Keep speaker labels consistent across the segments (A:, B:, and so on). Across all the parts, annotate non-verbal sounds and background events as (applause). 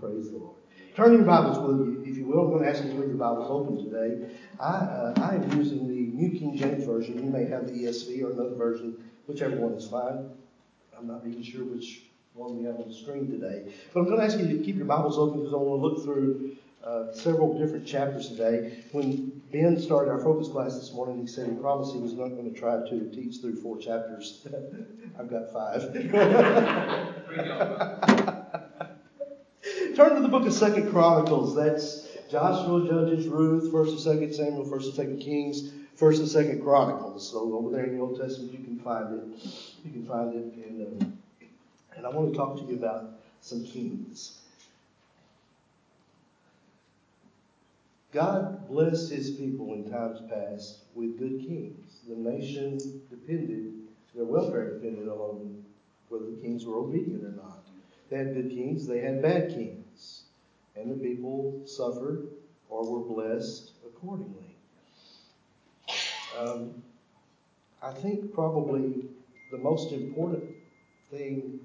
A: Praise the Lord. Turn your Bibles with you, if you will. I'm going to ask you to leave your Bibles open today. I, uh, I am using the New King James Version. You may have the ESV or another version, whichever one is fine. I'm not even sure which one we have on the screen today. But I'm going to ask you to keep your Bibles open because I want to look through uh, several different chapters today. When Ben started our focus class this morning, he said he promised he was not going to try to teach through four chapters. (laughs) I've got five. (laughs) Turn to the book of Second Chronicles. That's Joshua, Judges, Ruth, First and Second Samuel, First and Second Kings, First and Second Chronicles. So over there in the Old Testament, you can find it. You can find it, and uh, and I want to talk to you about some kings. God blessed His people in times past with good kings. The nation depended, their welfare depended on whether the kings were obedient or not. They had good kings, they had bad kings. And the people suffered or were blessed accordingly. Um, I think probably the most important thing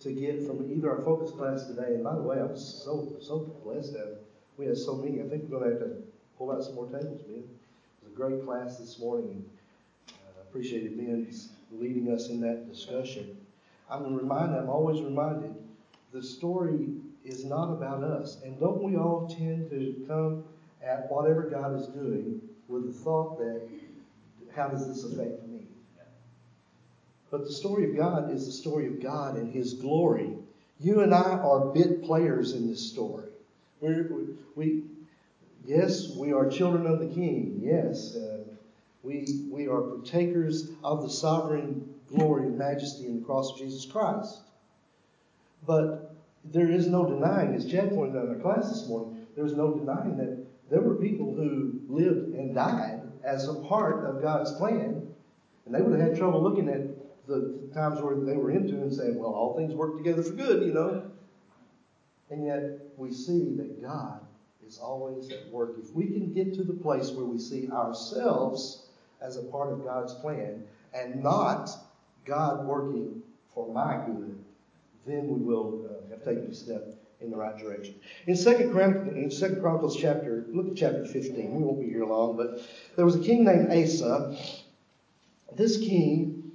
A: to get from either our focus class today, and by the way, I'm so so blessed that we had so many. I think we're going to have to pull out some more tables, Ben. It was a great class this morning. And I uh, appreciated Ben leading us in that discussion. I'm reminded, I'm always reminded, the story is not about us. And don't we all tend to come at whatever God is doing with the thought that, how does this affect me? But the story of God is the story of God and His glory. You and I are bit players in this story. We're, we, yes, we are children of the King. Yes, uh, we, we are partakers of the sovereign glory and majesty in the cross of Jesus Christ. But there is no denying, as Chad pointed out in our class this morning, there's no denying that there were people who lived and died as a part of God's plan, and they would have had trouble looking at the times where they were into and saying, well, all things work together for good, you know. And yet we see that God is always at work. If we can get to the place where we see ourselves as a part of God's plan and not God working for my good, then we will have taken a step in the right direction. In Second Chronicles, Second Chronicles chapter, look at chapter 15. We won't be here long, but there was a king named Asa. This king,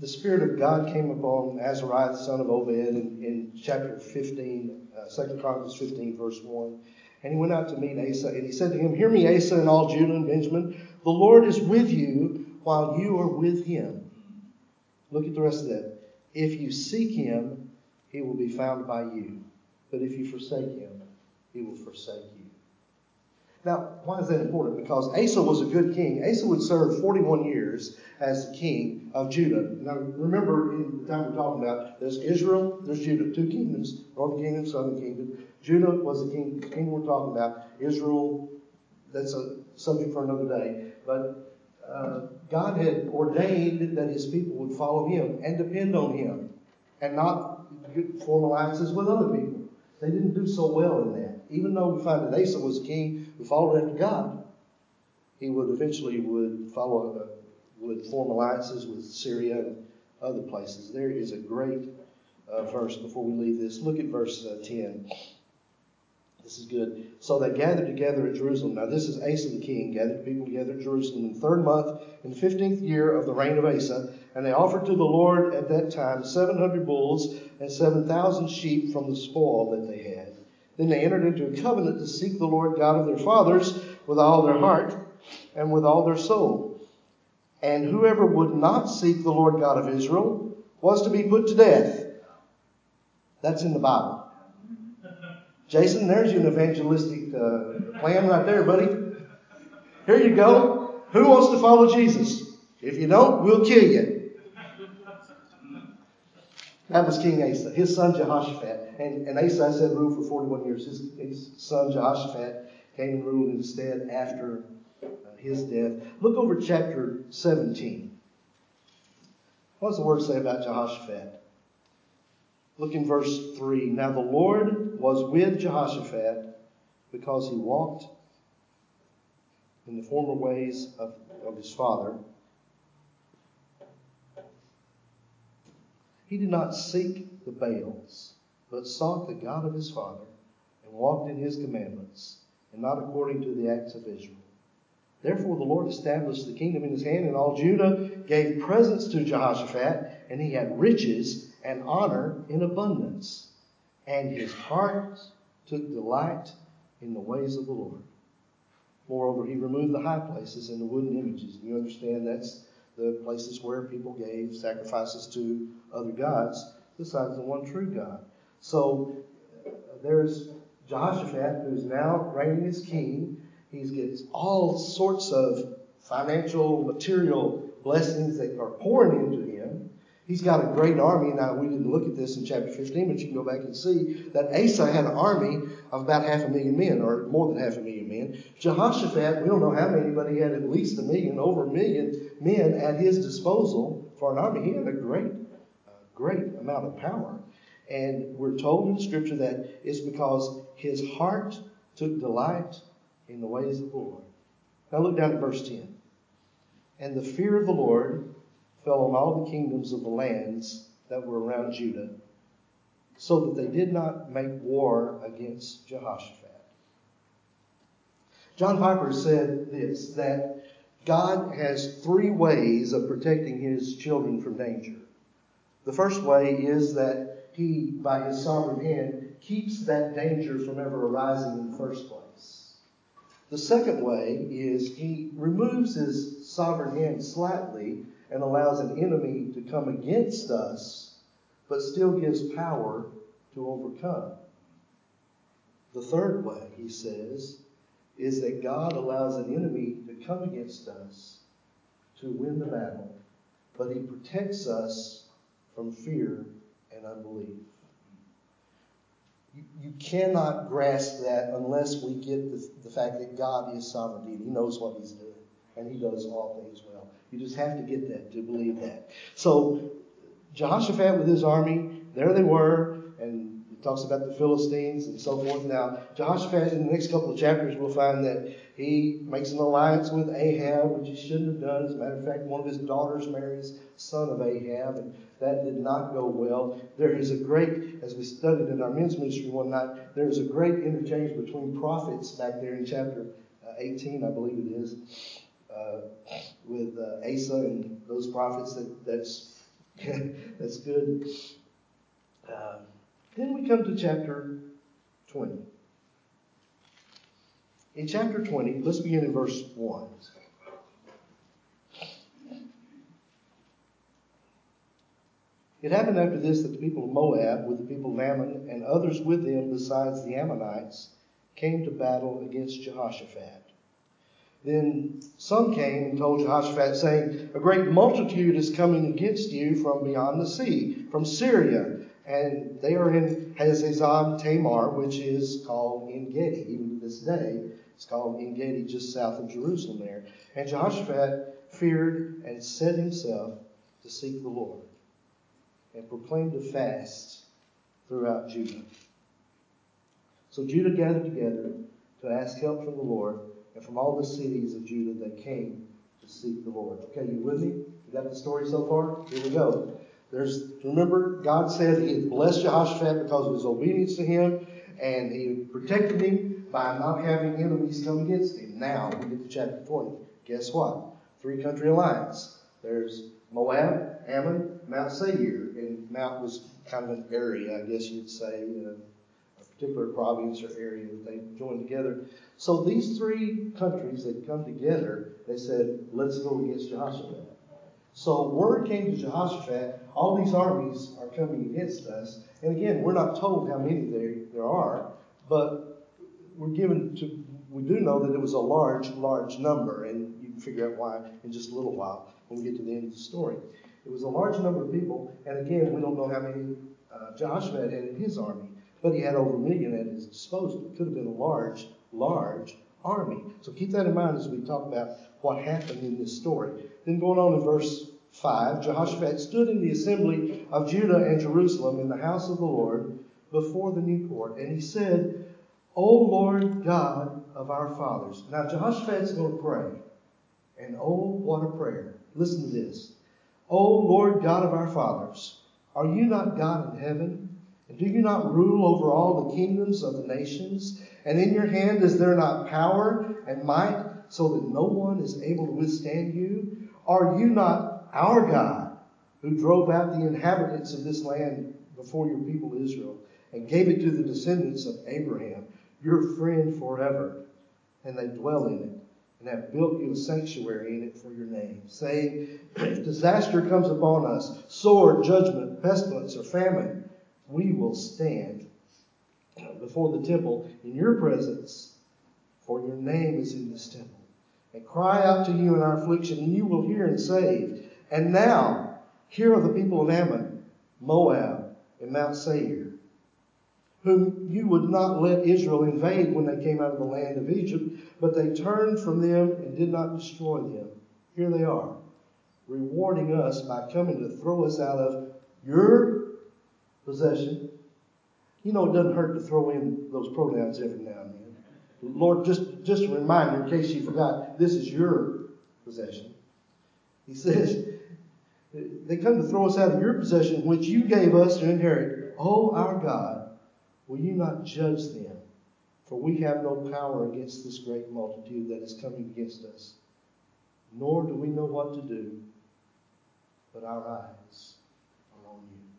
A: the Spirit of God came upon Azariah, the son of Obed, in, in chapter 15, uh, 2 Chronicles 15, verse 1. And he went out to meet Asa, and he said to him, Hear me, Asa, and all Judah and Benjamin. The Lord is with you while you are with him. Look at the rest of that. If you seek him, he will be found by you. But if you forsake him, he will forsake you. Now, why is that important? Because Asa was a good king. Asa would serve 41 years as the king of Judah. Now, remember, in the time we're talking about, there's Israel, there's Judah, two kingdoms, northern kingdom, southern kingdom. Judah was the king, kingdom we're talking about. Israel, that's a subject for another day. But uh, God had ordained that his people would follow him and depend on him and not form alliances with other people. They didn't do so well in that. Even though we find that Asa was a king who followed after God, he would eventually would follow, uh, would form alliances with Syria and other places. There is a great uh, verse before we leave this. Look at verse uh, 10. This is good. So they gathered together at Jerusalem. Now, this is Asa the king, gathered people together at Jerusalem in the third month, in the fifteenth year of the reign of Asa. And they offered to the Lord at that time 700 bulls and 7,000 sheep from the spoil that they had. Then they entered into a covenant to seek the Lord God of their fathers with all their heart and with all their soul. And whoever would not seek the Lord God of Israel was to be put to death. That's in the Bible. Jason, there's an evangelistic uh, plan right there, buddy. Here you go. Who wants to follow Jesus? If you don't, we'll kill you. That was King Asa. His son Jehoshaphat. And, and Asa, I said, ruled for 41 years. His, his son Jehoshaphat came and ruled instead after uh, his death. Look over chapter 17. What does the word say about Jehoshaphat? Look in verse 3. Now the Lord was with Jehoshaphat because he walked in the former ways of, of his father. He did not seek the Baals, but sought the God of his father, and walked in his commandments, and not according to the acts of Israel. Therefore the Lord established the kingdom in his hand, and all Judah gave presents to Jehoshaphat, and he had riches and honor in abundance. And his heart took delight in the ways of the Lord. Moreover, he removed the high places and the wooden images. You understand that's the places where people gave sacrifices to other gods besides the one true God. So there's Jehoshaphat, who's now reigning as king. He gets all sorts of financial, material blessings that are pouring into him. He's got a great army. Now, we didn't look at this in chapter 15, but you can go back and see that Asa had an army of about half a million men, or more than half a million men. Jehoshaphat, we don't know how many, but he had at least a million, over a million men at his disposal for an army. He had a great, great amount of power. And we're told in the Scripture that it's because his heart took delight in the ways of the Lord. Now look down at verse 10. And the fear of the Lord fell on all the kingdoms of the lands that were around Judah, so that they did not make war against Jehoshaphat. John Piper said this that God has three ways of protecting his children from danger. The first way is that he, by his sovereign hand, keeps that danger from ever arising in the first place. The second way is he removes his sovereign hand slightly and allows an enemy to come against us, but still gives power to overcome. The third way, he says, is that God allows an enemy to come against us to win the battle, but he protects us from fear and unbelief. You, cannot grasp that unless we get the, the fact that God is sovereign. He knows what he's doing, and he does all things well. You just have to get that to believe that. So, Jehoshaphat with his army, there they were, and it talks about the Philistines and so forth. Now, Jehoshaphat, in the next couple of chapters, we'll find that he makes an alliance with Ahab, which he shouldn't have done. As a matter of fact, one of his daughters marries son of Ahab, and that did not go well. There is a great, as we studied in our men's ministry one night, there is a great interchange between prophets back there in chapter uh, 18, I believe it is uh, with uh, Asa and those prophets. That, that's (laughs) that's good. Um, then we come to chapter 20. In chapter 20, let's begin in verse 1. It happened after this that the people of Moab, with the people of Ammon and others with them besides the Ammonites, came to battle against Jehoshaphat. Then some came and told Jehoshaphat, saying, A great multitude is coming against you from beyond the sea, from Syria. And they are in Hazazon Tamar, which is called En Gedi. Even to this day, it's called En Gedi, just south of Jerusalem there. And Jehoshaphat feared and set himself to seek the Lord and proclaimed a fast throughout Judah. So Judah gathered together to ask help from the Lord and from all the cities of Judah they came to seek the Lord. Okay, you with me? You got the story so far? Here we go. There's remember God said He had blessed Jehoshaphat because of his obedience to Him, and He protected him by not having enemies come against him. Now we get to chapter 20. Guess what? Three country alliance. There's Moab, Ammon, Mount Seir, and Mount was kind of an area, I guess you'd say, uh, a particular province or area that they joined together. So these three countries that come together, they said, let's go against Jehoshaphat. So word came to Jehoshaphat, all these armies are coming against us. And again, we're not told how many there, there are, but we're given to, we do know that it was a large, large number, and you can figure out why in just a little while when we get to the end of the story. It was a large number of people, and again, we don't know how many uh, Jehoshaphat had in his army, but he had over a million at his disposal. It could have been a large large army. So keep that in mind as we talk about what happened in this story. Then going on in verse 5, Jehoshaphat stood in the assembly of Judah and Jerusalem in the house of the Lord before the new court, and he said, O Lord God of our fathers. Now Jehoshaphat's going to pray. And oh, what a prayer. Listen to this. O Lord God of our fathers, are you not God in heaven? Do you not rule over all the kingdoms of the nations? And in your hand is there not power and might, so that no one is able to withstand you? Are you not our God, who drove out the inhabitants of this land before your people Israel, and gave it to the descendants of Abraham, your friend forever? And they dwell in it, and have built you a sanctuary in it for your name, saying, If (clears throat) disaster comes upon us, sword, judgment, pestilence, or famine, we will stand before the temple in your presence, for your name is in this temple, and cry out to you in our affliction, and you will hear and save. And now, here are the people of Ammon, Moab, and Mount Seir, whom you would not let Israel invade when they came out of the land of Egypt, but they turned from them and did not destroy them. Here they are, rewarding us by coming to throw us out of your possession. You know, it doesn't hurt to throw in those pronouns every now and then. Lord, just, just a reminder in case you forgot, this is your possession. He (laughs) says, they come to throw us out of your possession, which you gave us to inherit. Oh, our God, will you not judge them? For we have no power against this great multitude that is coming against us, nor do we know what to do, but our eyes are on you.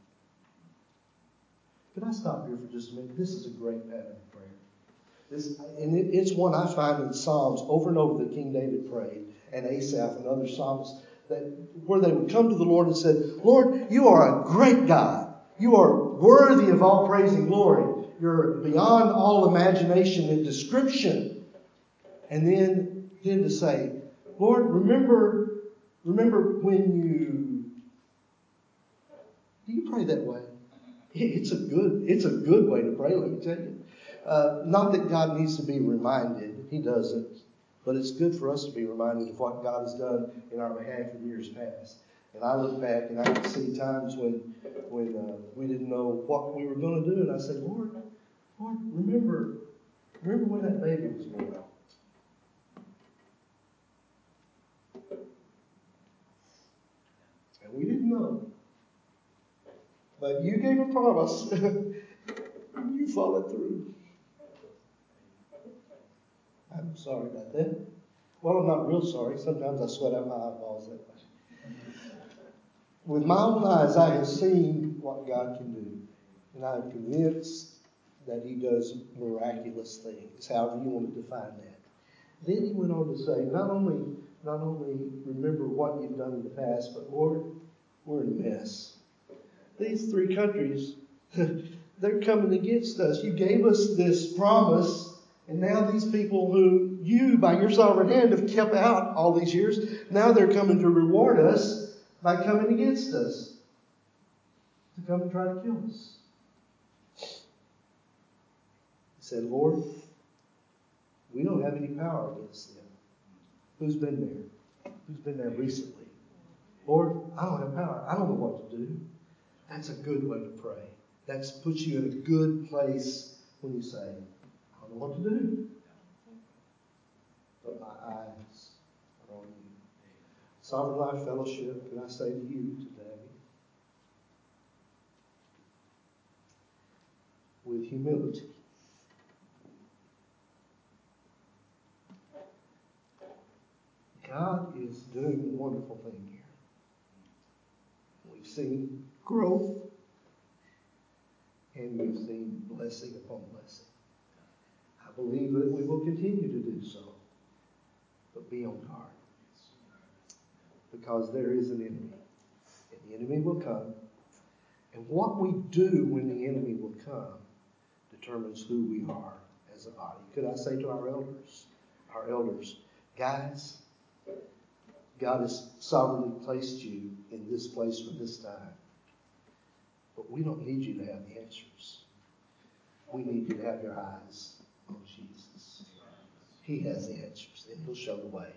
A: Can I stop here for just a minute? This is a great pattern of prayer. This, and it, it's one I find in Psalms over and over that King David prayed, and Asaph and other psalmists, that, where they would come to the Lord and said, Lord, you are a great God. You are worthy of all praise and glory. You're beyond all imagination and description. And then, then to say, Lord, remember, remember when you, do you pray that way? It's a good, it's a good way to pray, let me tell you. Uh, not that God needs to be reminded, He doesn't, but it's good for us to be reminded of what God has done in our behalf in years past. And I look back and I can see times when when uh, we didn't know what we were going to do, and I said, Lord, Lord, remember, remember when that baby was born. And we didn't know. But you gave a promise. (laughs) you followed through. I'm sorry about that. Well, I'm not real sorry. Sometimes I sweat out my eyeballs that way. With my own eyes, I have seen what God can do. And I'm convinced that He does miraculous things, however you want to define that. Then he went on to say, not only, not only remember what you've done in the past, but Lord, we're in a mess. These three countries, (laughs) they're coming against us. You gave us this promise and now these people who you, by your sovereign hand, have kept out all these years, now they're coming to reward us by coming against us. To come and try to kill us. He said, Lord, we don't have any power against them. Who's been there? Who's been there recently? Lord, I don't have power. I don't know what to do. That's a good way to pray. That puts you in a good place when you say, I don't know what to do. But my eyes are on you. Sovereign Life Fellowship, can I say to you today, with humility, God is doing wonderful thing here. We've seen growth and we've seen blessing upon blessing I believe that we will continue to do so. But be on guard. Because there is an enemy. And the enemy will come. And what we do when the enemy will come determines who we are as a body. Could I say to our elders, our elders, guys, God has sovereignly placed you in this place for this time. But we don't need you to have the answers. We need you to have your eyes on Jesus. He has the answers, and He'll show the way.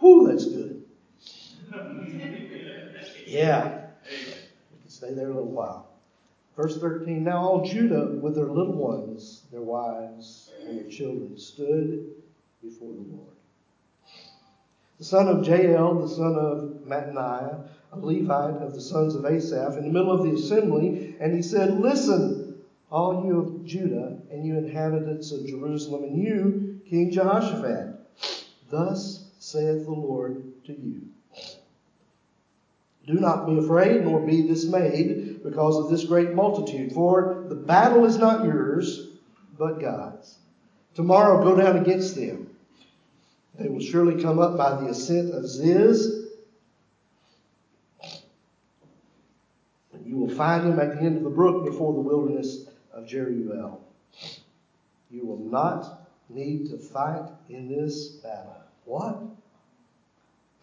A: Whew, that's good. Yeah. We can stay there a little while. Verse 13 Now all Judah, with their little ones, their wives, and their children, stood before the Lord. The son of Jael, the son of Mattaniah, a Levite of the sons of Asaph, in the middle of the assembly, and he said, Listen, all you of Judah, and you inhabitants of Jerusalem, and you, King Jehoshaphat. Thus saith the Lord to you. Do not be afraid, nor be dismayed because of this great multitude, for the battle is not yours, but God's. Tomorrow go down against them. They will surely come up by the ascent of Ziz. And you will find them at the end of the brook before the wilderness of Jeruel. You will not need to fight in this battle. What?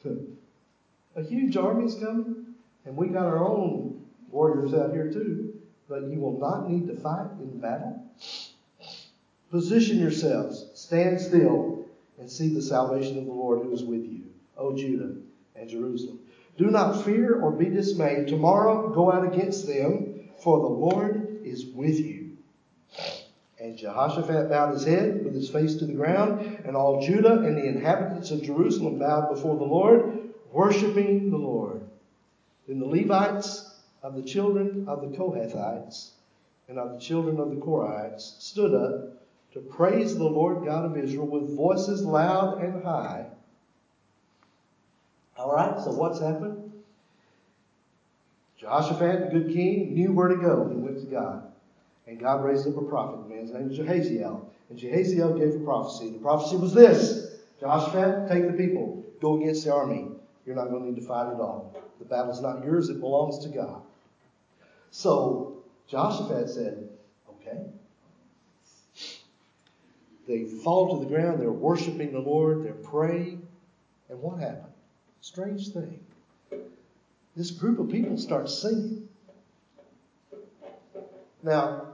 A: (laughs) A huge army is coming, and we got our own warriors out here too, but you will not need to fight in battle. Position yourselves, stand still, and see the salvation of the Lord who is with you, O Judah and Jerusalem. Do not fear or be dismayed. Tomorrow go out against them, for the Lord is with you. And Jehoshaphat bowed his head with his face to the ground, and all Judah and the inhabitants of Jerusalem bowed before the Lord, worshiping the Lord. Then the Levites of the children of the Kohathites and of the children of the Korahites stood up to praise the Lord God of Israel with voices loud and high. All right, so what's happened? Jehoshaphat, the good king, knew where to go. He went to God. And God raised up a prophet. The man's name was Jahaziel. And Jahaziel gave a prophecy. The prophecy was this Jehoshaphat, take the people, go against the army. You're not going to need to fight at all. The battle's not yours, it belongs to God. So Jehoshaphat said, Okay. They fall to the ground, they're worshiping the Lord, they're praying. And what happened? Strange thing. This group of people start singing. Now,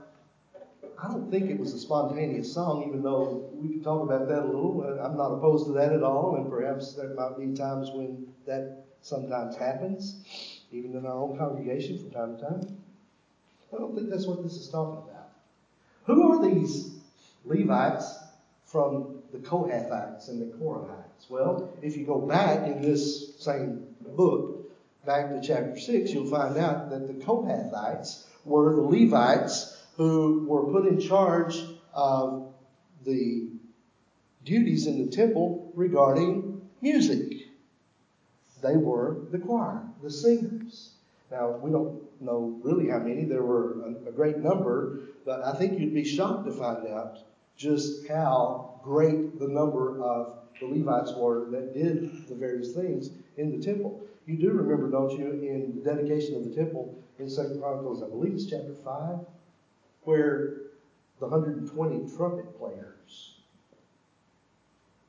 A: I don't think it was a spontaneous song, even though we can talk about that a little. I'm not opposed to that at all, and perhaps there might be times when that sometimes happens, even in our own congregation from time to time. I don't think that's what this is talking about. Who are these Levites from the Kohathites and the Korahites? Well, if you go back in this same book, back to chapter 6, you'll find out that the Kohathites were the Levites who were put in charge of the duties in the temple regarding music. They were the choir, the singers. Now, we don't know really how many. There were a, a great number, but I think you'd be shocked to find out just how great the number of the Levites were that did the various things in the temple. You do remember, don't you, in the dedication of the temple in Second Chronicles, I believe it's chapter 5, where the 120 trumpet players.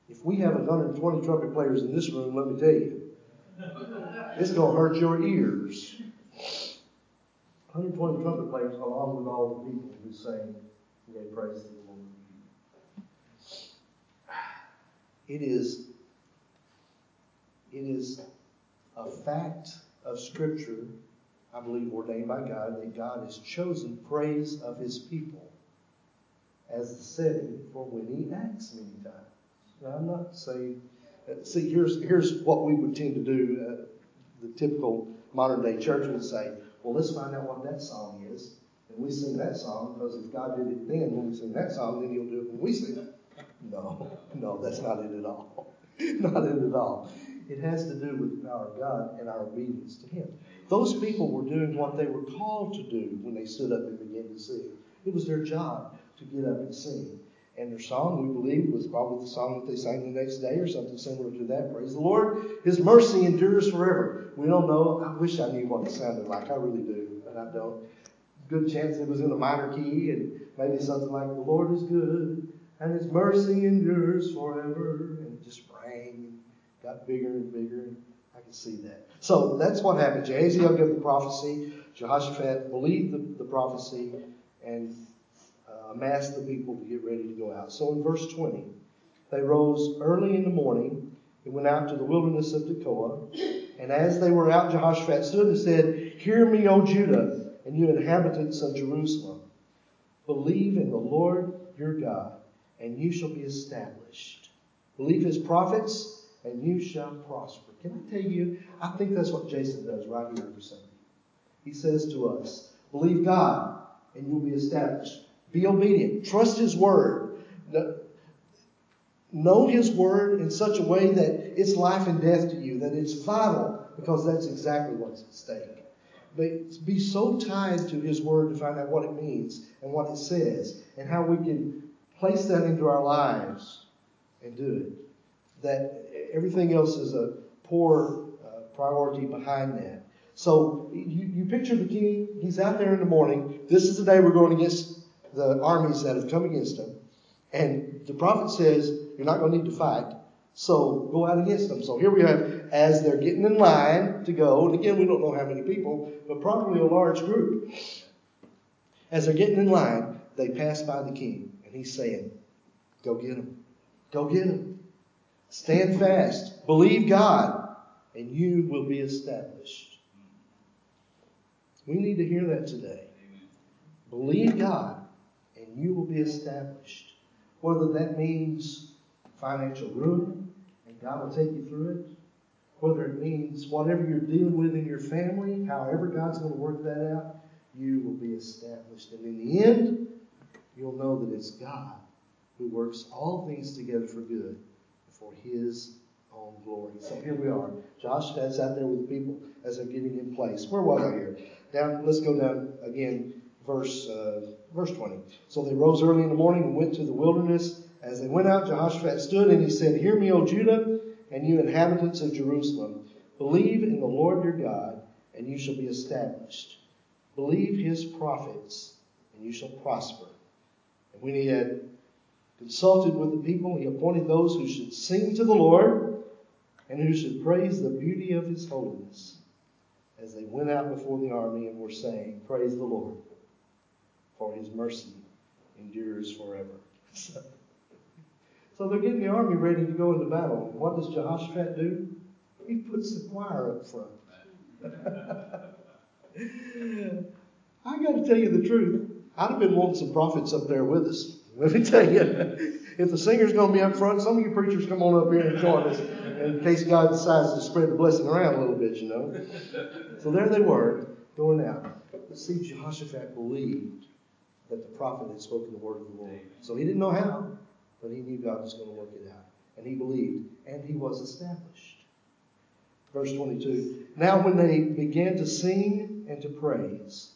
A: If we have 120 trumpet players in this room, let me tell you, it's going to hurt your ears. 120 trumpet players, along with all the people who sang and gave praise to the Lord. It is, it is a fact of Scripture, I believe, ordained by God, that God has chosen praise of His people as the setting for when He acts many times. Now, I'm not saying. Uh, see, here's here's what we would tend to do. Uh, the typical modern day church would say, "Well, let's find out what that song is, and we sing that song because if God did it then when we sing that song, then He'll do it when we sing it." No, (laughs) no, that's not it at all. (laughs) not it at all. It has to do with the power of God and our obedience to Him. Those people were doing what they were called to do when they stood up and began to sing. It was their job to get up and sing. And their song, we believe, was probably the song that they sang the next day or something similar to that. Praise the Lord. His mercy endures forever. We don't know. I wish I knew what it sounded like. I really do, but I don't. Good chance it was in a minor key and maybe something like, The Lord is good and His mercy endures forever. And it just rang and got bigger and bigger. I can see that. So that's what happened. Jahaziel gave the prophecy. Jehoshaphat believed the, the prophecy and uh, amassed the people to get ready to go out. So in verse 20, they rose early in the morning and went out to the wilderness of Tekoa. And as they were out, Jehoshaphat stood and said, Hear me, O Judah, and you inhabitants of Jerusalem. Believe in the Lord your God, and you shall be established. Believe his prophets, and you shall prosper. Can I tell you, I think that's what Jason does right here every Sunday. He says to us, Believe God, and you'll be established. Be obedient. Trust His word. Know His word in such a way that it's life and death to you, that it's vital, because that's exactly what's at stake. But be so tied to His word to find out what it means and what it says and how we can place that into our lives and do it. That everything else is a poor uh, priority behind that. So you, you picture the king, he's out there in the morning. This is the day we're going against the armies that have come against him. And the prophet says, You're not going to need to fight. So go out against them. So here we have, as they're getting in line to go, and again, we don't know how many people, but probably a large group. As they're getting in line, they pass by the king, he's saying, Go get him. Go get him. Stand fast. Believe God, and you will be established. We need to hear that today. Believe God, and you will be established. Whether that means financial ruin, and God will take you through it. Whether it means whatever you're dealing with in your family, however God's going to work that out, you will be established. And in the end, you'll know that it's God who works all things together for good for his own glory. So here we are. Jehoshaphat's out there with the people as they're getting in place. Where was I here? Down, let's go down again, verse uh, verse 20. So they rose early in the morning and went to the wilderness. As they went out, Jehoshaphat stood and he said, Hear me, O Judah, and you inhabitants of Jerusalem. Believe in the Lord your God, and you shall be established. Believe his prophets, and you shall prosper. When he had consulted with the people, he appointed those who should sing to the Lord and who should praise the beauty of his holiness as they went out before the army and were saying, Praise the Lord, for his mercy endures forever. So, they're getting the army ready to go into battle. What does Jehoshaphat do? He puts the choir up front. (laughs) I got to tell you the truth. I'd have been wanting some prophets up there with us. Let me tell you, if the singer's going to be up front, some of you preachers come on up here and join us in case God decides to spread the blessing around a little bit, you know. So there they were, going out. Let's see, Jehoshaphat believed that the prophet had spoken the word of the Lord. So he didn't know how, but he knew God was going to work it out. And he believed, and he was established. Verse 22 Now, when they began to sing and to praise,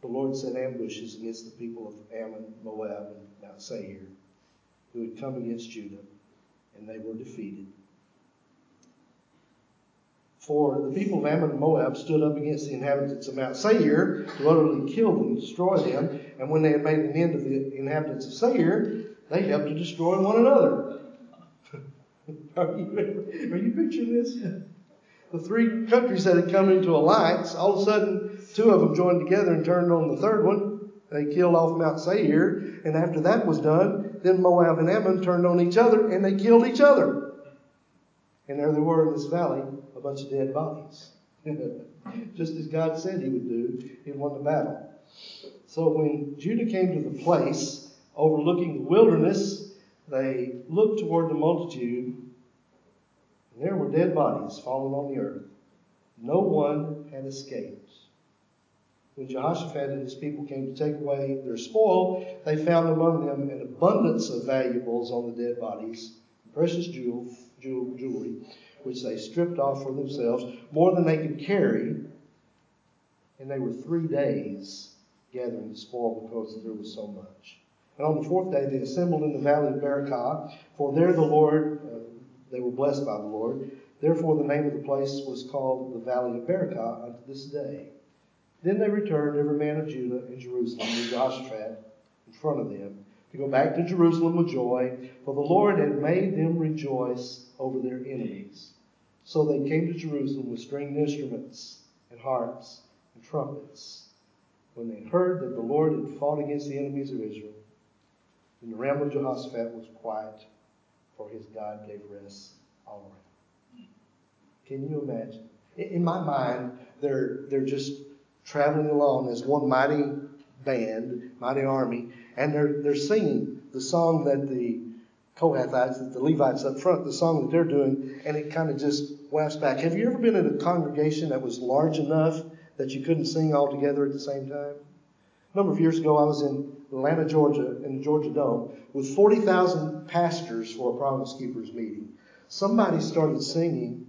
A: the Lord set ambushes against the people of Ammon, Moab, and Mount Seir, who had come against Judah, and they were defeated. For the people of Ammon and Moab stood up against the inhabitants of Mount Seir to utterly kill them, destroy them, and when they had made an end of the inhabitants of Seir, they helped to destroy one another. (laughs) are, you, are you picturing this? The three countries that had come into alliance, all of a sudden, two of them joined together and turned on the third one. They killed off Mount Seir, and after that was done, then Moab and Ammon turned on each other and they killed each other. And there they were in this valley, a bunch of dead bodies. (laughs) Just as God said he would do, he won the battle. So when Judah came to the place overlooking the wilderness, they looked toward the multitude, and there were dead bodies fallen on the earth. No one had escaped when Jehoshaphat and his people came to take away their spoil, they found among them an abundance of valuables on the dead bodies, precious jewel, jewel, jewelry, which they stripped off for themselves, more than they could carry. And they were three days gathering the spoil because there was so much. And on the fourth day, they assembled in the valley of Beracah, for there the Lord, uh, they were blessed by the Lord. Therefore, the name of the place was called the Valley of Beracah unto this day. Then they returned, every man of Judah and Jerusalem, with Jehoshaphat in front of them, to go back to Jerusalem with joy, for the Lord had made them rejoice over their enemies. So they came to Jerusalem with stringed instruments and harps and trumpets. When they heard that the Lord had fought against the enemies of Israel, then the realm of Jehoshaphat was quiet, for his God gave rest all around. Can you imagine? In my mind, they're, they're just traveling along as one mighty band, mighty army, and they're, they're singing the song that the Kohathites, the Levites up front, the song that they're doing, and it kind of just wafts back. Have you ever been in a congregation that was large enough that you couldn't sing all together at the same time? A number of years ago, I was in Atlanta, Georgia, in the Georgia Dome, with 40,000 pastors for a Promise Keepers meeting. Somebody started singing,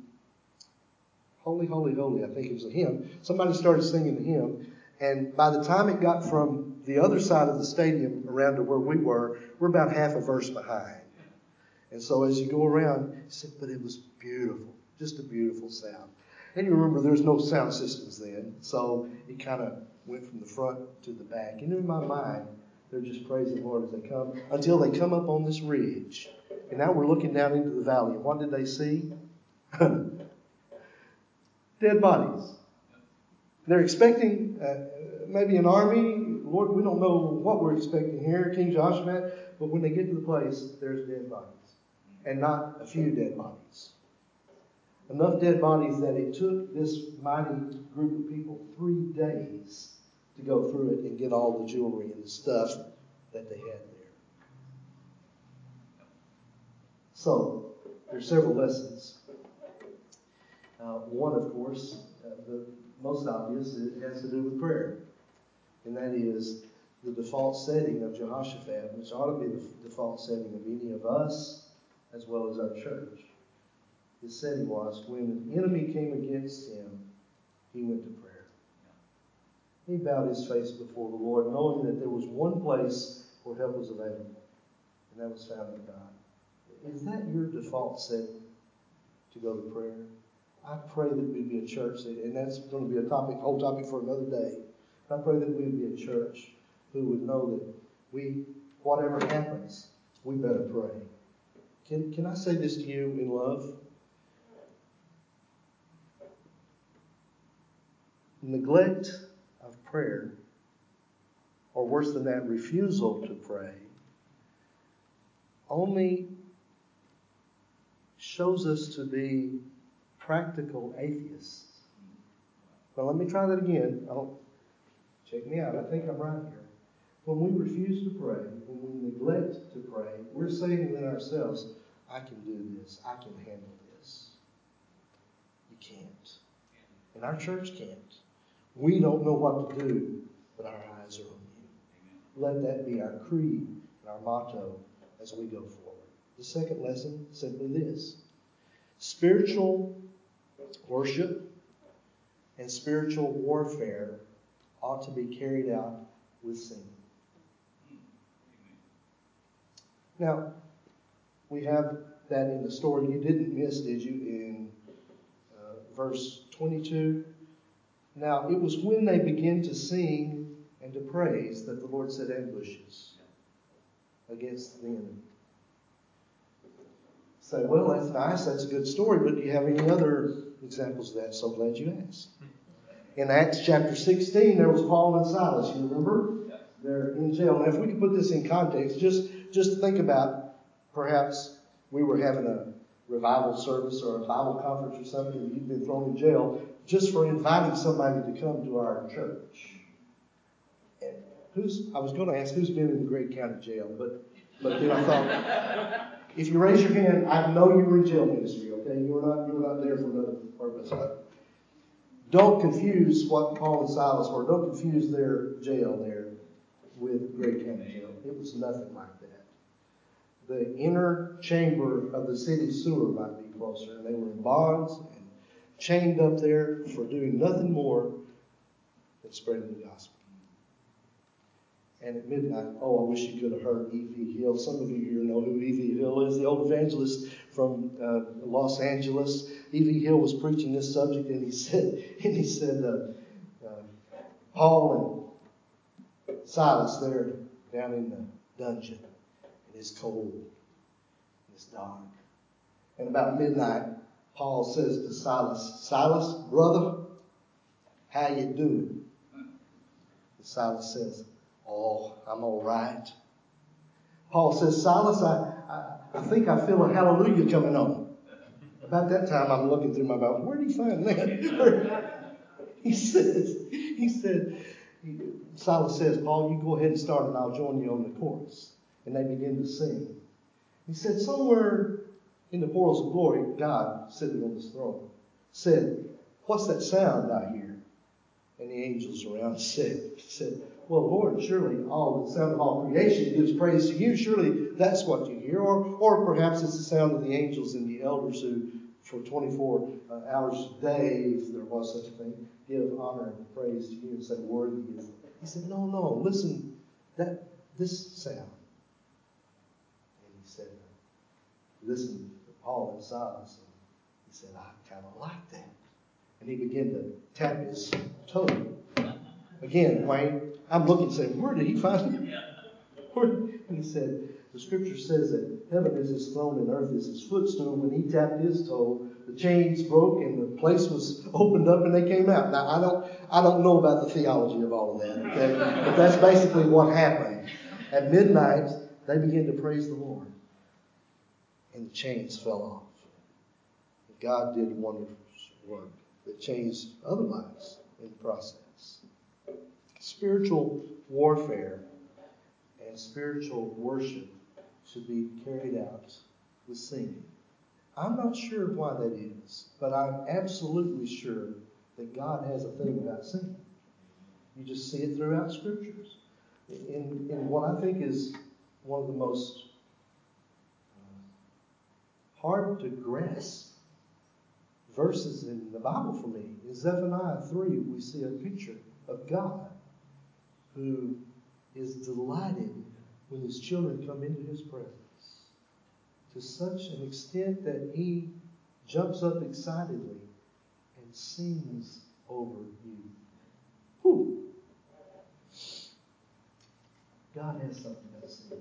A: Holy, Holy, Holy, I think it was a hymn. Somebody started singing the hymn, and by the time it got from the other side of the stadium around to where we were, we're about half a verse behind. And so as you go around, he said, but it was beautiful, just a beautiful sound. And you remember there's no sound systems then, so it kind of went from the front to the back. And in my mind, they're just praising the Lord as they come until they come up on this ridge. And now we're looking down into the valley. And what did they see? (laughs) Dead bodies. They're expecting uh, maybe an army. Lord, we don't know what we're expecting here, King Joshua. But when they get to the place, there's dead bodies. And not a few dead bodies. Enough dead bodies that it took this mighty group of people three days to go through it and get all the jewelry and the stuff that they had there. So, there's several lessons. Uh, one, of course, uh, the most obvious, it has to do with prayer. And that is the default setting of Jehoshaphat, which ought to be the default setting of any of us as well as our church. His setting was when an enemy came against him, he went to prayer. He bowed his face before the Lord, knowing that there was one place where help was available, and that was found in God. Is that your default setting to go to prayer? I pray that we'd be a church, and that's going to be a topic, whole topic for another day. I pray that we'd be a church who would know that we, whatever happens, we better pray. Can, can I say this to you in love? Neglect of prayer, or worse than that, refusal to pray, only shows us to be practical atheists. Well, let me try that again. Oh, check me out. I think I'm right here. When we refuse to pray, when we neglect to pray, we're saying within ourselves, I can do this. I can handle this. You can't. And our church can't. We don't know what to do, but our eyes are on you. Let that be our creed and our motto as we go forward. The second lesson, simply this spiritual worship and spiritual warfare ought to be carried out with singing. Now, we have that in the story you didn't miss, did you, in uh, verse 22? Now, it was when they began to sing and to praise that the Lord set ambushes against the enemy. Say, well, that's nice, that's a good story, but do you have any other examples of that? So glad you asked. In Acts chapter 16, there was Paul and Silas, you remember? They're in jail. Now, if we could put this in context, just, just think about perhaps we were having a revival service or a Bible conference or something, and you've been thrown in jail, just for inviting somebody to come to our church. And who's, I was going to ask who's been in the Great County Jail, but, but then I thought, if you raise your hand, I know you were in jail ministry, okay? You were not, you not there for another purpose. Don't confuse what Paul and Silas were. Don't confuse their jail there with Great County Jail. It was nothing like that. The inner chamber of the city sewer might be closer, and they were in bonds and chained up there for doing nothing more than spreading the gospel. And at midnight, oh, I wish you could have heard E.V. Hill. Some of you here know who E.V. Hill is, the old evangelist from uh, Los Angeles. E.V. Hill was preaching this subject, and he (laughs) said, and he said, uh, uh, Paul and Silas there down in the dungeon, and it's cold, and it's dark. And about midnight, Paul says to Silas, Silas, brother, how you doing? And Silas says, Oh, I'm all right. Paul says, Silas, I, I, think I feel a hallelujah coming on. About that time, I'm looking through my Bible. Where did he find that? (laughs) he says, he said, Silas says, Paul, you go ahead and start and I'll join you on the chorus. And they begin to sing. He said, somewhere in the portals of glory, God, sitting on his throne, said, What's that sound I hear? And the angels around (laughs) said, said well, Lord, surely all the sound of all creation gives praise to you. Surely that's what you Or, or perhaps it's the sound of the angels and the elders who, for 24 uh, hours a day, if there was such a thing, give honor and praise to you and say, Worthy is. He said, No, no, listen, that this sound. And he said, Listen to Paul and Silas. And he said, I kind of like that. And he began to tap his toe. Again, Wayne, I'm looking saying, where did he find it? (laughs) And he said, the scripture says that heaven is his throne and earth is his footstool. When he tapped his toe, the chains broke and the place was opened up and they came out. Now I don't I don't know about the theology of all of that, okay? But that's basically what happened. At midnight, they began to praise the Lord. And the chains fell off. God did wonderful work that changed other lives in the process spiritual warfare and spiritual worship should be carried out with singing. I'm not sure why that is, but I'm absolutely sure that God has a thing about singing. You just see it throughout scriptures. In, in what I think is one of the most uh, hard to grasp verses in the Bible for me in Zephaniah 3. We see a picture of God who is delighted when his children come into his presence to such an extent that he jumps up excitedly and sings over you. Whew. God has something to say.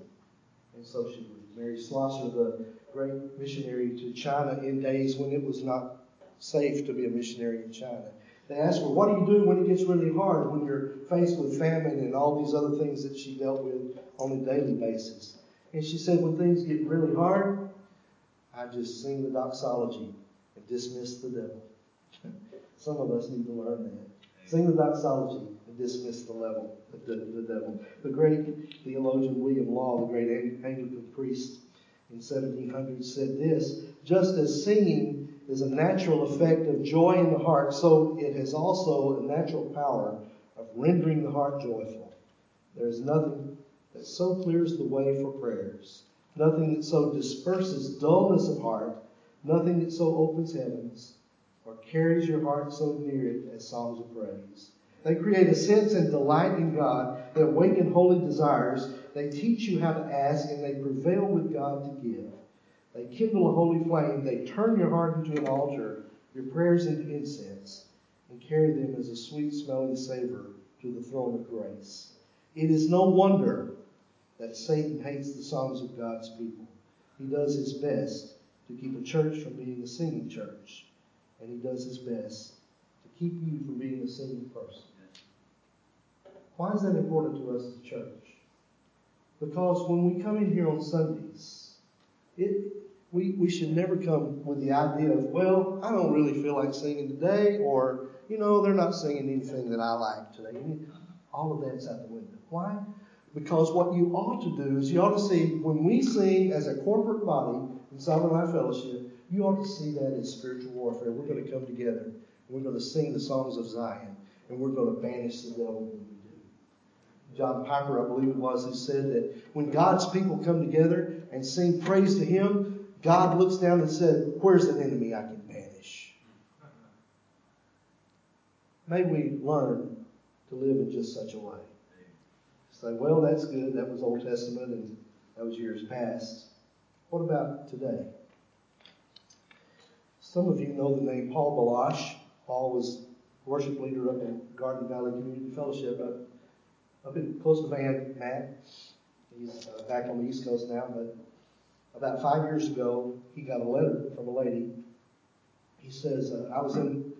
A: And so should we. Mary Slessor, the great missionary to China in days when it was not safe to be a missionary in China, they asked her, What do you do when it gets really hard, when you're faced with famine and all these other things that she dealt with on a daily basis? And she said, When things get really hard, I just sing the doxology and dismiss the devil. (laughs) Some of us need to learn that. Sing the doxology and dismiss the level, the, the devil. The great theologian William Law, the great Anglican priest in 1700, said this Just as singing is a natural effect of joy in the heart, so it has also a natural power of rendering the heart joyful. There is nothing that so clears the way for prayers, nothing that so disperses dullness of heart, nothing that so opens heavens, or carries your heart so near it as songs of praise. They create a sense and delight in God. They awaken holy desires. They teach you how to ask, and they prevail with God to give. They kindle a holy flame. They turn your heart into an altar, your prayers into incense, and carry them as a sweet smelling savor to the throne of grace. It is no wonder that Satan hates the songs of God's people. He does his best to keep a church from being a singing church, and he does his best to keep you from being a singing person. Why is that important to us as a church? Because when we come in here on Sundays, it, we, we should never come with the idea of, well, I don't really feel like singing today, or, you know, they're not singing anything that I like today. All of that's out the window. Why? Because what you ought to do is you ought to see when we sing as a corporate body in Sovereign Life Fellowship, you ought to see that as spiritual warfare. We're going to come together and we're going to sing the songs of Zion and we're going to banish the devil when we do. John Piper, I believe it was, who said that when God's people come together and sing praise to Him, God looks down and said, Where's an enemy I can banish? May we learn to live in just such a way. Say, well, that's good. That was Old Testament and that was years past. What about today? Some of you know the name Paul Baloche. Paul was worship leader up in Garden Valley Community Fellowship up, up in close to Van Matt. He's uh, back on the East Coast now, but about five years ago, he got a letter from a lady. He says, uh, I was in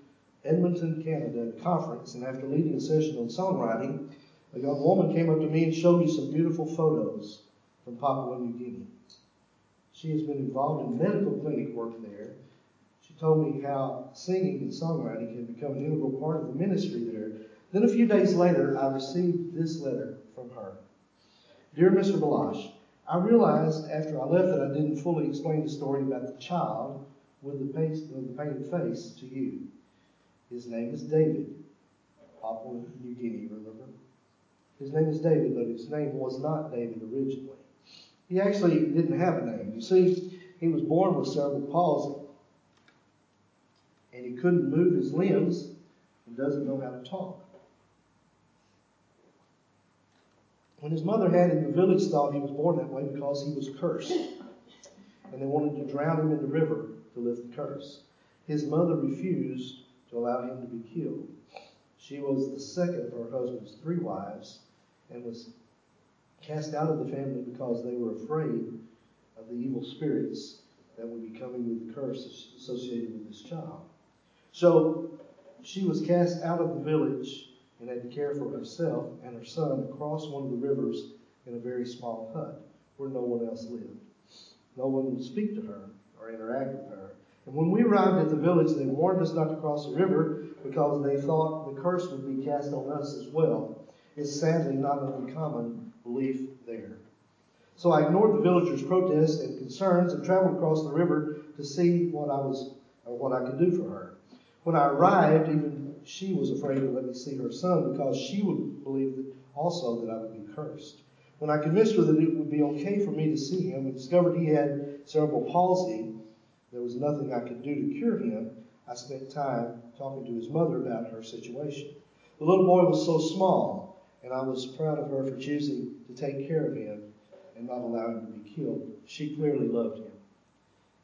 A: Edmonton, Canada, at a conference, and after leading a session on songwriting, a young woman came up to me and showed me some beautiful photos from Papua New Guinea. She has been involved in medical clinic work there. She told me how singing and songwriting can become an integral part of the ministry there. Then a few days later, I received this letter from her. Dear Mr. Baloche, I realized after I left that I didn't fully explain the story about the child with the, painted face to you. His name is David, Papua New Guinea, remember? His name is David, but his name was not David originally. He actually didn't have a name. You see, he was born with cerebral palsy. And he couldn't move his limbs and doesn't know how to talk. When his mother had in the village thought he was born that way because he was cursed. And they wanted to drown him in the river to lift the curse. His mother refused to allow him to be killed. She was the second of her husband's three wives and was cast out of the family because they were afraid of the evil spirits that would be coming with the curse associated with this child. So she was cast out of the village and had to care for herself and her son across one of the rivers in a very small hut where no one else lived. No one would speak to her or interact with her. And when we arrived at the village, they warned us not to cross the river because they thought the curse would be cast on us as well. It's sadly not an uncommon belief there. So I ignored the villagers' protests and concerns and traveled across the river to see what I was or what I could do for her. When I arrived, even she was afraid to let me see her son because she would believe that also that I would be cursed. When I convinced her that it would be okay for me to see him and discovered he had cerebral palsy, there was nothing I could do to cure him. I spent time talking to his mother about her situation. The little boy was so small, and I was proud of her for choosing to take care of him and not allow him to be killed. She clearly loved him,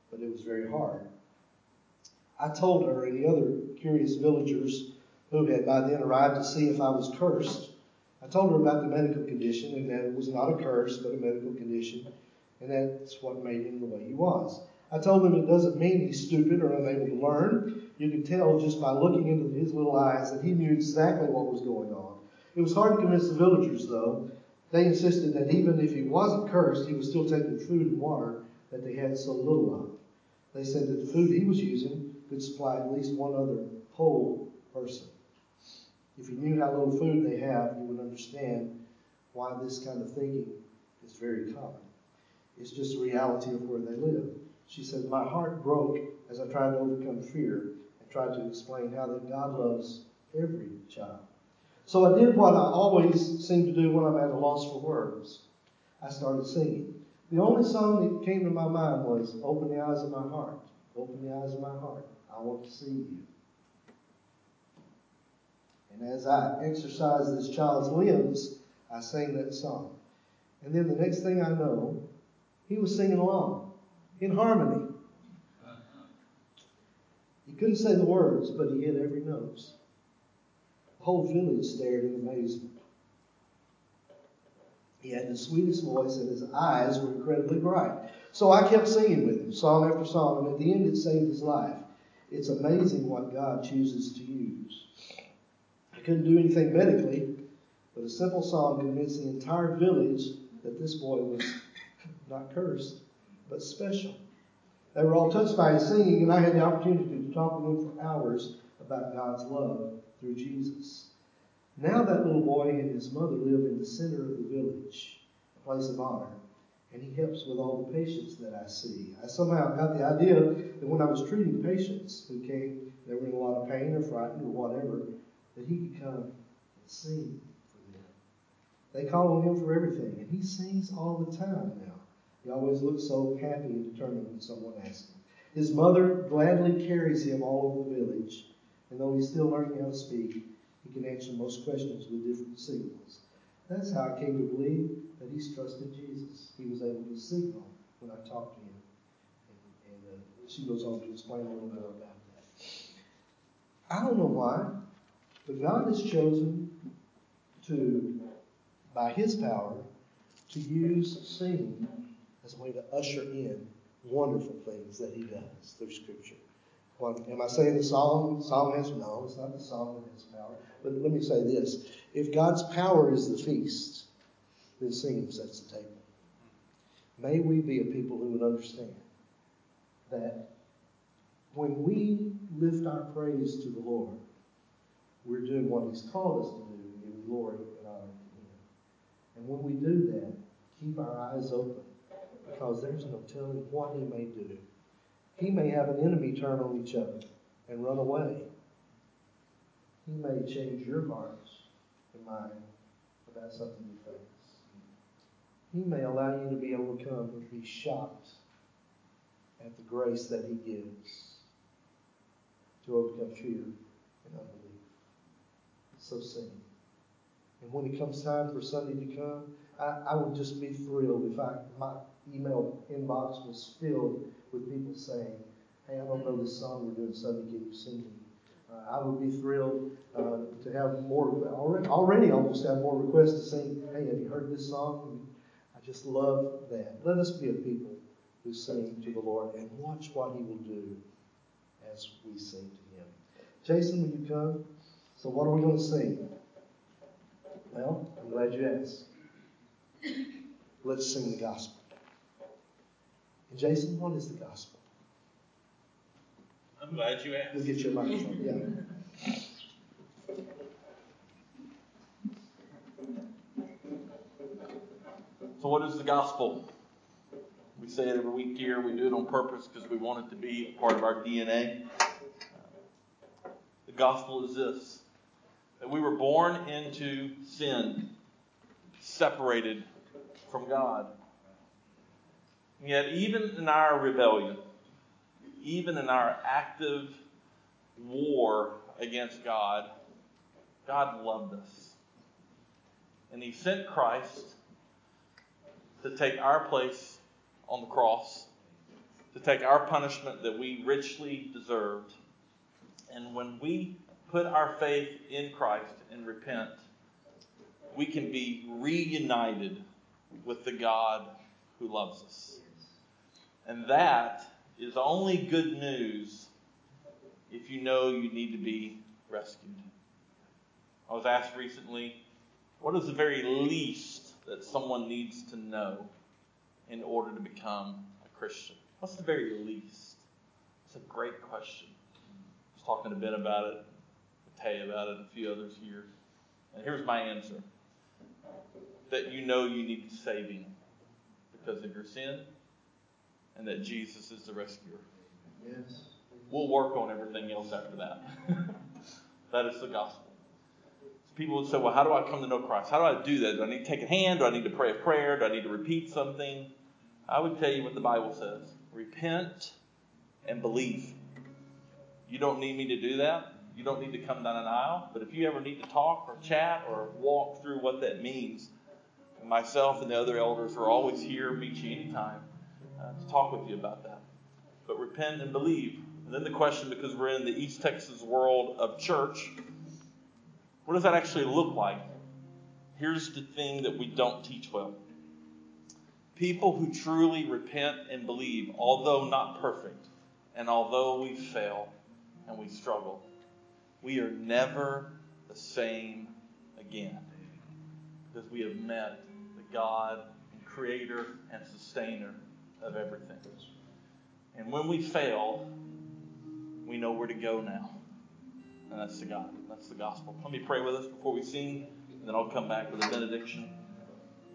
A: but it was very hard. I told her and the other curious villagers who had by then arrived to see if I was cursed. I told her about the medical condition and that it was not a curse, but a medical condition, and that's what made him the way he was. I told him it doesn't mean he's stupid or unable to learn. You could tell just by looking into his little eyes that he knew exactly what was going on. It was hard to convince the villagers, though. They insisted that even if he wasn't cursed, he was still taking food and water that they had so little of. They said that the food he was using could supply at least one other whole person. If you knew how little food they have, you would understand why this kind of thinking is very common. It's just a reality of where they live. She says, My heart broke as I tried to overcome fear and tried to explain how that God loves every child. So I did what I always seem to do when I'm at a loss for words. I started singing. The only song that came to my mind was Open the Eyes of My Heart. Open the eyes of my heart. I want to see you. And as I exercised this child's limbs, I sang that song. And then the next thing I know, he was singing along in harmony. He couldn't say the words, but he hit every note. The whole village stared in amazement. He had the sweetest voice, and his eyes were incredibly bright. So I kept singing with him, song after song, and at the end it saved his life. It's amazing what God chooses to use. Couldn't do anything medically, but a simple song convinced the entire village that this boy was not cursed, but special. They were all touched by his singing, and I had the opportunity to talk with him for hours about God's love through Jesus. Now that little boy and his mother live in the center of the village, a place of honor, and he helps with all the patients that I see. I somehow got the idea that when I was treating patients who came, they were in a lot of pain or frightened or whatever, that he could come and sing for them. They call on him for everything, and he sings all the time now. He always looks so happy and determined when someone asks him. His mother gladly carries him all over the village, and though he's still learning how to speak, he can answer most questions with different signals. That's how I came to believe that he's trusted Jesus. He was able to signal when I talked to him. And, and uh, she goes on to explain a little more about that. I don't know why, but God has chosen to, by his power, to use singing as a way to usher in wonderful things that he does through Scripture. Am I saying the song? Song has no. It's not the song that has power. But let me say this: if God's power is the feast, then singing sets the table. May we be a people who would understand that when we lift our praise to the Lord, we're doing what He's called us to do, give glory and honor to Him. And when we do that, keep our eyes open because there's no telling what He may do. He may have an enemy turn on each other and run away. He may change your heart and mine about something you face. He may allow you to be overcome and be shocked at the grace that He gives to overcome fear and unbelief. So sing. And when it comes time for Sunday to come, I, I would just be thrilled if I my email inbox was filled with people saying, "Hey, I don't know this song we're doing Sunday. Can you sing me?" Uh, I would be thrilled uh, to have more. Already, already almost have more requests to sing. Hey, have you heard this song? I just love that. Let us be a people who sing to the Lord and watch what He will do as we sing to Him. Jason, will you come? So, what are we going to sing? Well, I'm glad you asked. Let's sing the gospel. And Jason, what is the gospel?
B: I'm glad you asked.
A: We'll get your microphone. Yeah.
B: So, what is the gospel? We say it every week here. We do it on purpose because we want it to be a part of our DNA. The gospel is this that we were born into sin, separated from God. And yet, even in our rebellion, even in our active war against God, God loved us. And He sent Christ to take our place on the cross, to take our punishment that we richly deserved. And when we put our faith in Christ and repent, we can be reunited with the God who loves us. And that is only good news if you know you need to be rescued. I was asked recently, what is the very least that someone needs to know in order to become a Christian? What's the very least? It's a great question. I was talking to Ben about it, Tay about it, and a few others here. And here's my answer that you know you need saving because of your sin and that Jesus is the rescuer.
A: Yes.
B: We'll work on everything else after that. (laughs) that is the gospel. So people would say, well, how do I come to know Christ? How do I do that? Do I need to take a hand? Do I need to pray a prayer? Do I need to repeat something? I would tell you what the Bible says repent and believe. You don't need me to do that. You don't need to come down an aisle. But if you ever need to talk or chat or walk through what that means, myself and the other elders are always here. Meet you anytime uh, to talk with you about that. But repent and believe. And then the question, because we're in the East Texas world of church, what does that actually look like? Here's the thing that we don't teach well. People who truly repent and believe, although not perfect, and although we fail and we struggle, we are never the same again. Because we have met the God and creator and sustainer of everything. And when we fail, we know where to go now. And that's the God. That's the gospel. Let me pray with us before we sing, and then I'll come back with a benediction.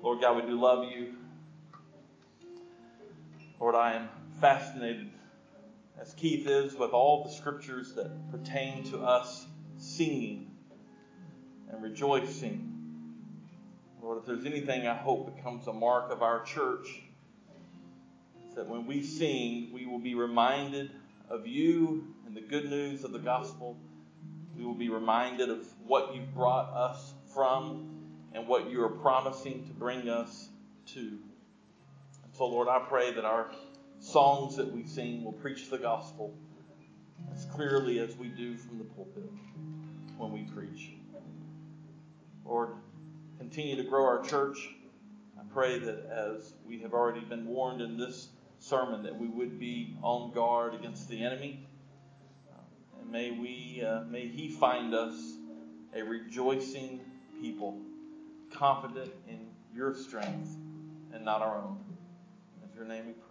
B: Lord God, we do love you. Lord, I am fascinated, as Keith is, with all the scriptures that pertain to us singing and rejoicing. Lord, if there's anything I hope becomes a mark of our church, it's that when we sing, we will be reminded of you and the good news of the gospel. We will be reminded of what you've brought us from and what you are promising to bring us to. And so, Lord, I pray that our songs that we sing will preach the gospel as clearly as we do from the pulpit when we preach. Lord, continue to grow our church. I pray that as we have already been warned in this sermon, that we would be on guard against the enemy. And may we, uh, may he find us a rejoicing people, confident in your strength and not our own. In your name we pray.